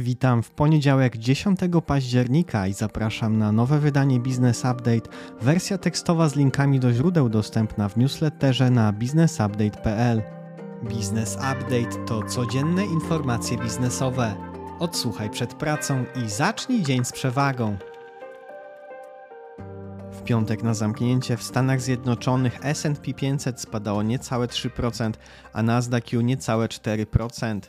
Witam w poniedziałek 10 października i zapraszam na nowe wydanie Business Update. Wersja tekstowa z linkami do źródeł dostępna w newsletterze na businessupdate.pl. Business Update to codzienne informacje biznesowe. Odsłuchaj przed pracą i zacznij dzień z przewagą. W piątek na zamknięcie w Stanach Zjednoczonych S&P 500 spadało niecałe 3%, a Nasdaq niecałe 4%.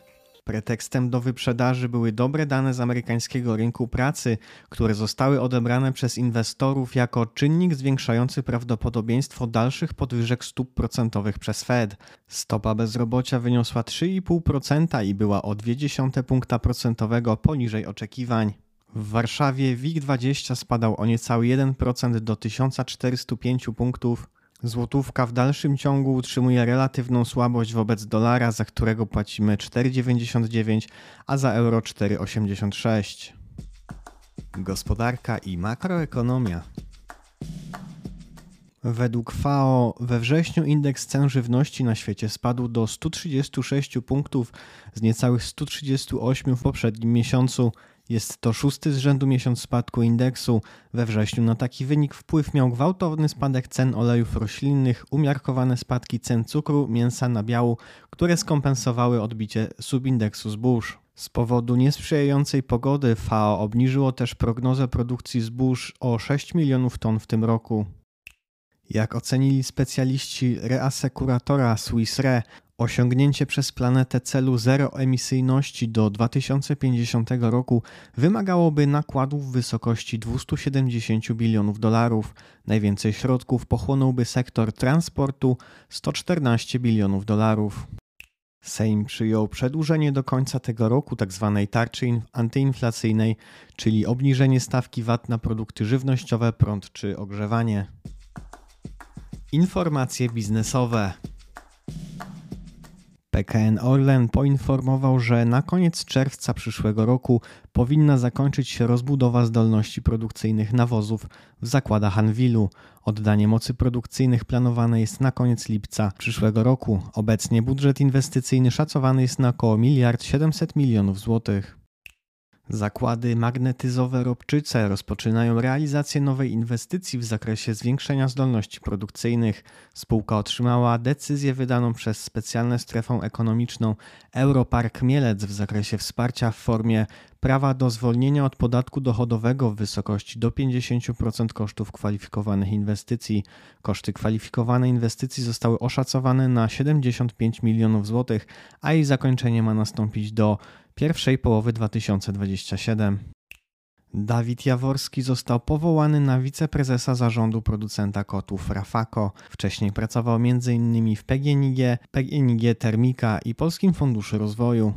Pretekstem do wyprzedaży były dobre dane z amerykańskiego rynku pracy, które zostały odebrane przez inwestorów jako czynnik zwiększający prawdopodobieństwo dalszych podwyżek stóp procentowych przez Fed. Stopa bezrobocia wyniosła 3,5% i była o 0,2 punkta procentowego poniżej oczekiwań. W Warszawie WIG20 spadał o niecały 1% do 1405 punktów. Złotówka w dalszym ciągu utrzymuje relatywną słabość wobec dolara, za którego płacimy 4,99, a za euro 4,86. Gospodarka i makroekonomia. Według FAO we wrześniu indeks cen żywności na świecie spadł do 136 punktów z niecałych 138 w poprzednim miesiącu. Jest to szósty z rzędu miesiąc spadku indeksu. We wrześniu na taki wynik wpływ miał gwałtowny spadek cen olejów roślinnych, umiarkowane spadki cen cukru, mięsa, nabiału, które skompensowały odbicie subindeksu zbóż. Z powodu niesprzyjającej pogody FAO obniżyło też prognozę produkcji zbóż o 6 milionów ton w tym roku. Jak ocenili specjaliści reasekuratora Swiss Re, Osiągnięcie przez planetę celu zeroemisyjności do 2050 roku wymagałoby nakładów w wysokości 270 bilionów dolarów. Najwięcej środków pochłonąłby sektor transportu 114 bilionów dolarów. Sejm przyjął przedłużenie do końca tego roku tzw. Tak tarczy antyinflacyjnej, czyli obniżenie stawki VAT na produkty żywnościowe, prąd czy ogrzewanie. Informacje biznesowe. PKN Orlen poinformował, że na koniec czerwca przyszłego roku powinna zakończyć się rozbudowa zdolności produkcyjnych nawozów w zakładach Anwilu. Oddanie mocy produkcyjnych planowane jest na koniec lipca przyszłego roku. Obecnie budżet inwestycyjny szacowany jest na około 1 700 milionów złotych. Zakłady magnetyzowe Robczyce rozpoczynają realizację nowej inwestycji w zakresie zwiększenia zdolności produkcyjnych. Spółka otrzymała decyzję wydaną przez specjalną strefę ekonomiczną Europark Mielec w zakresie wsparcia w formie prawa do zwolnienia od podatku dochodowego w wysokości do 50% kosztów kwalifikowanych inwestycji. Koszty kwalifikowanej inwestycji zostały oszacowane na 75 milionów złotych, a jej zakończenie ma nastąpić do pierwszej połowy 2027. Dawid Jaworski został powołany na wiceprezesa zarządu producenta kotów Rafako. Wcześniej pracował m.in. w PGNiG, PGNiG Termika i Polskim Funduszu Rozwoju.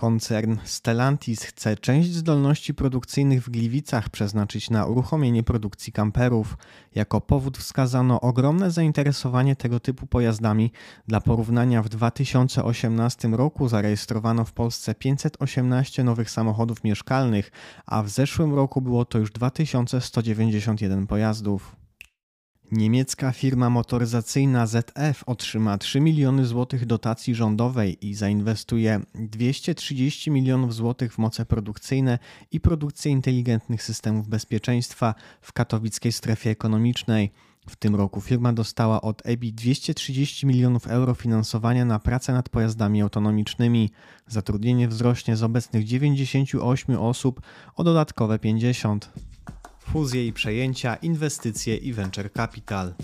Koncern Stellantis chce część zdolności produkcyjnych w Gliwicach przeznaczyć na uruchomienie produkcji kamperów. Jako powód wskazano ogromne zainteresowanie tego typu pojazdami. Dla porównania w 2018 roku zarejestrowano w Polsce 518 nowych samochodów mieszkalnych, a w zeszłym roku było to już 2191 pojazdów. Niemiecka firma motoryzacyjna ZF otrzyma 3 miliony złotych dotacji rządowej i zainwestuje 230 milionów złotych w moce produkcyjne i produkcję inteligentnych systemów bezpieczeństwa w katowickiej strefie ekonomicznej. W tym roku firma dostała od EBI 230 milionów euro finansowania na pracę nad pojazdami autonomicznymi. Zatrudnienie wzrośnie z obecnych 98 osób o dodatkowe 50 fuzje i przejęcia, inwestycje i venture capital.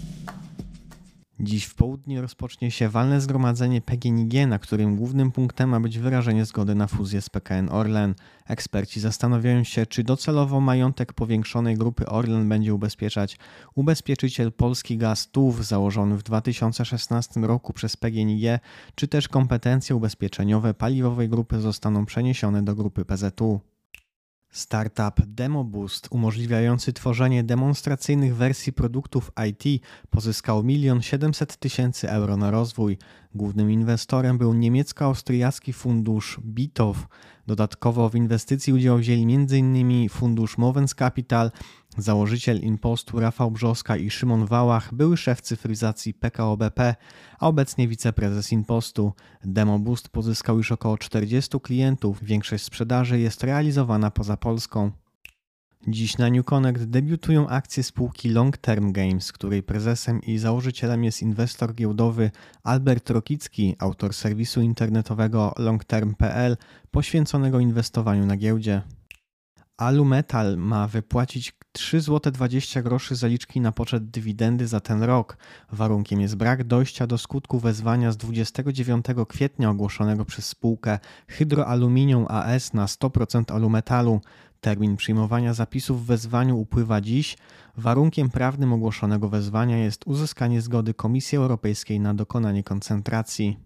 Dziś w południe rozpocznie się walne zgromadzenie PGNiG, na którym głównym punktem ma być wyrażenie zgody na fuzję z PKN Orlen. Eksperci zastanawiają się, czy docelowo majątek powiększonej grupy Orlen będzie ubezpieczać ubezpieczyciel Polski Gaz TUW założony w 2016 roku przez PGNiG, czy też kompetencje ubezpieczeniowe paliwowej grupy zostaną przeniesione do grupy PZU. Startup DemoBoost umożliwiający tworzenie demonstracyjnych wersji produktów IT pozyskał 1 700 tysięcy euro na rozwój. Głównym inwestorem był niemiecko-austriacki fundusz Bitow. Dodatkowo w inwestycji udział wzięli m.in. fundusz Movens Capital, Założyciel Impostu Rafał Brzoska i Szymon Wałach były szef cyfryzacji PKO BP, a obecnie wiceprezes Impostu. Demo Boost pozyskał już około 40 klientów, większość sprzedaży jest realizowana poza Polską. Dziś na New Connect debiutują akcje spółki Long Term Games, której prezesem i założycielem jest inwestor giełdowy Albert Rokicki, autor serwisu internetowego longterm.pl poświęconego inwestowaniu na giełdzie. Alumetal ma wypłacić 3,20 zł zaliczki na poczet dywidendy za ten rok. Warunkiem jest brak dojścia do skutku wezwania z 29 kwietnia ogłoszonego przez spółkę Hydroaluminium AS na 100% alumetalu. Termin przyjmowania zapisów w wezwaniu upływa dziś. Warunkiem prawnym ogłoszonego wezwania jest uzyskanie zgody Komisji Europejskiej na dokonanie koncentracji.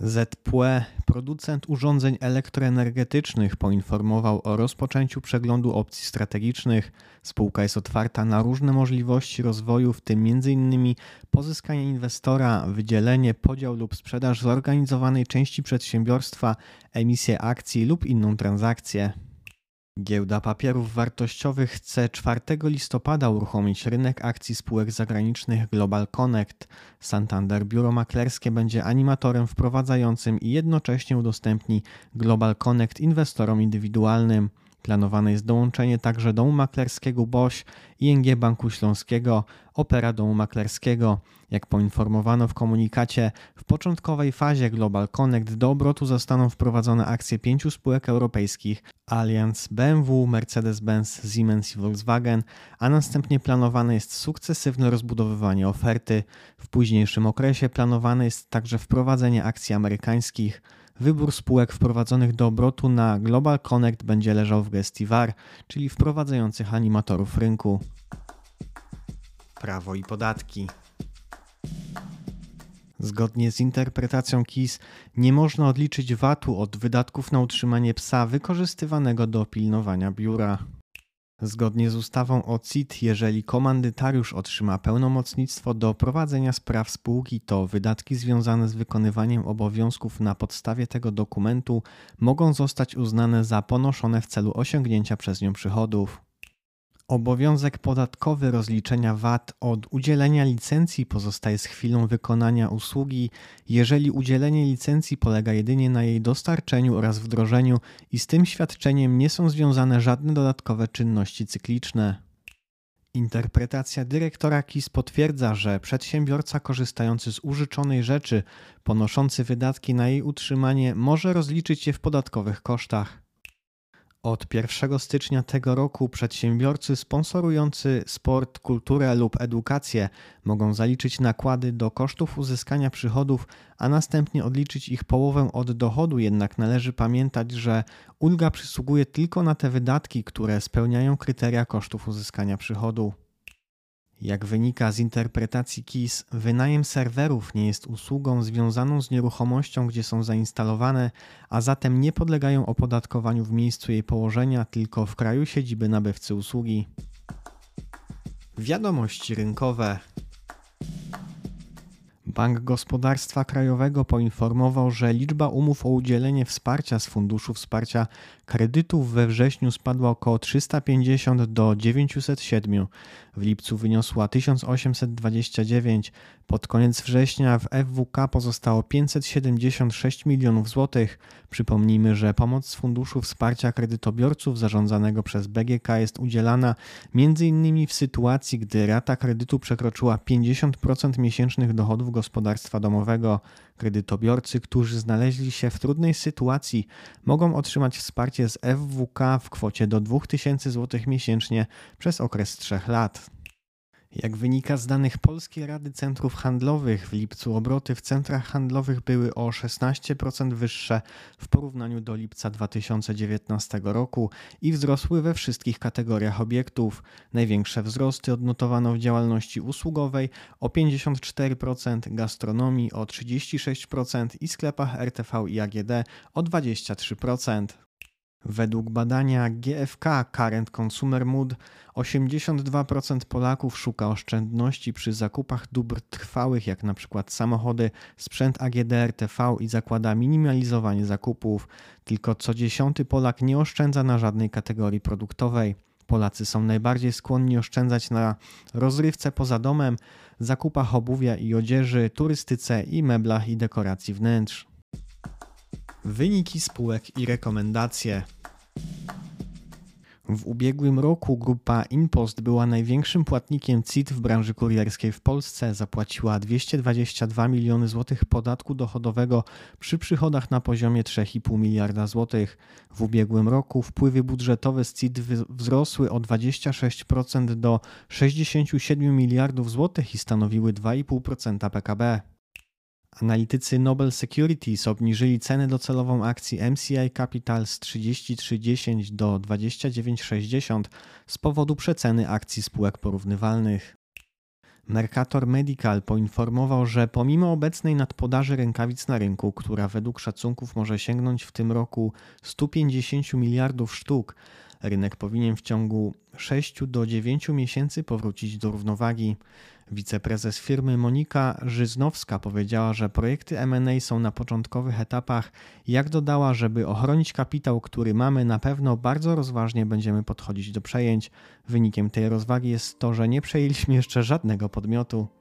ZPE, producent urządzeń elektroenergetycznych, poinformował o rozpoczęciu przeglądu opcji strategicznych. Spółka jest otwarta na różne możliwości rozwoju, w tym m.in. pozyskanie inwestora, wydzielenie, podział lub sprzedaż zorganizowanej części przedsiębiorstwa, emisję akcji lub inną transakcję. Giełda Papierów Wartościowych chce 4 listopada uruchomić rynek akcji spółek zagranicznych Global Connect. Santander Biuro Maklerskie będzie animatorem wprowadzającym i jednocześnie udostępni Global Connect inwestorom indywidualnym. Planowane jest dołączenie także domu maklerskiego BOŚ, ING Banku Śląskiego, Opera Domu Maklerskiego. Jak poinformowano w komunikacie, w początkowej fazie Global Connect do obrotu zostaną wprowadzone akcje pięciu spółek europejskich Allianz, BMW, Mercedes-Benz, Siemens i Volkswagen, a następnie planowane jest sukcesywne rozbudowywanie oferty. W późniejszym okresie planowane jest także wprowadzenie akcji amerykańskich. Wybór spółek wprowadzonych do obrotu na Global Connect będzie leżał w gestii VAR, czyli wprowadzających animatorów rynku. Prawo i podatki. Zgodnie z interpretacją KIS nie można odliczyć VAT-u od wydatków na utrzymanie psa wykorzystywanego do pilnowania biura. Zgodnie z ustawą o CIT, jeżeli komandytariusz otrzyma pełnomocnictwo do prowadzenia spraw spółki, to wydatki związane z wykonywaniem obowiązków na podstawie tego dokumentu mogą zostać uznane za ponoszone w celu osiągnięcia przez nią przychodów. Obowiązek podatkowy rozliczenia VAT od udzielenia licencji pozostaje z chwilą wykonania usługi, jeżeli udzielenie licencji polega jedynie na jej dostarczeniu oraz wdrożeniu i z tym świadczeniem nie są związane żadne dodatkowe czynności cykliczne. Interpretacja dyrektora KIS potwierdza, że przedsiębiorca korzystający z użyczonej rzeczy, ponoszący wydatki na jej utrzymanie, może rozliczyć je w podatkowych kosztach. Od 1 stycznia tego roku przedsiębiorcy sponsorujący sport, kulturę lub edukację mogą zaliczyć nakłady do kosztów uzyskania przychodów, a następnie odliczyć ich połowę od dochodu, jednak należy pamiętać, że ulga przysługuje tylko na te wydatki, które spełniają kryteria kosztów uzyskania przychodu. Jak wynika z interpretacji KIS, wynajem serwerów nie jest usługą związaną z nieruchomością, gdzie są zainstalowane, a zatem nie podlegają opodatkowaniu w miejscu jej położenia, tylko w kraju siedziby nabywcy usługi. Wiadomości rynkowe. Bank Gospodarstwa Krajowego poinformował, że liczba umów o udzielenie wsparcia z Funduszu Wsparcia Kredytów we wrześniu spadła około 350 do 907. W lipcu wyniosła 1829. Pod koniec września w FWK pozostało 576 milionów złotych. Przypomnijmy, że pomoc z Funduszu Wsparcia Kredytobiorców zarządzanego przez BGK jest udzielana m.in. w sytuacji, gdy rata kredytu przekroczyła 50% miesięcznych dochodów gospodarstwa domowego. Kredytobiorcy, którzy znaleźli się w trudnej sytuacji, mogą otrzymać wsparcie z FWK w kwocie do 2000 zł miesięcznie przez okres 3 lat. Jak wynika z danych Polskiej Rady Centrów Handlowych, w lipcu obroty w centrach handlowych były o 16% wyższe w porównaniu do lipca 2019 roku i wzrosły we wszystkich kategoriach obiektów. Największe wzrosty odnotowano w działalności usługowej o 54%, gastronomii o 36% i sklepach RTV i AGD o 23%. Według badania GfK Current Consumer Mood 82% Polaków szuka oszczędności przy zakupach dóbr trwałych, jak np. samochody, sprzęt AGD, RTV i zakłada minimalizowanie zakupów. Tylko co dziesiąty Polak nie oszczędza na żadnej kategorii produktowej. Polacy są najbardziej skłonni oszczędzać na rozrywce poza domem, zakupach obuwia i odzieży, turystyce i meblach i dekoracji wnętrz. Wyniki spółek i rekomendacje. W ubiegłym roku grupa InPost była największym płatnikiem CIT w branży kurierskiej w Polsce. Zapłaciła 222 miliony złotych podatku dochodowego przy przychodach na poziomie 3,5 miliarda złotych. W ubiegłym roku wpływy budżetowe z CIT wzrosły o 26% do 67 miliardów złotych i stanowiły 2,5% PKB. Analitycy Nobel Securities obniżyli cenę docelową akcji MCI Capital z 33,10 do 29,60 z powodu przeceny akcji spółek porównywalnych. Mercator Medical poinformował, że pomimo obecnej nadpodaży rękawic na rynku, która według szacunków może sięgnąć w tym roku 150 miliardów sztuk, rynek powinien w ciągu 6 do 9 miesięcy powrócić do równowagi. Wiceprezes firmy Monika Żyznowska powiedziała, że projekty M&A są na początkowych etapach. Jak dodała, żeby ochronić kapitał, który mamy, na pewno bardzo rozważnie będziemy podchodzić do przejęć. Wynikiem tej rozwagi jest to, że nie przejęliśmy jeszcze żadnego podmiotu.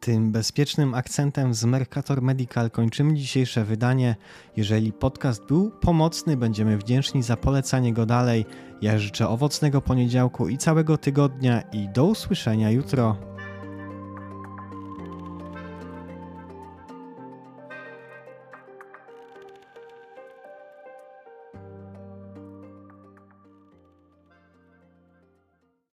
Tym bezpiecznym akcentem z Mercator Medical kończymy dzisiejsze wydanie. Jeżeli podcast był pomocny, będziemy wdzięczni za polecanie go dalej. Ja życzę owocnego poniedziałku i całego tygodnia i do usłyszenia jutro.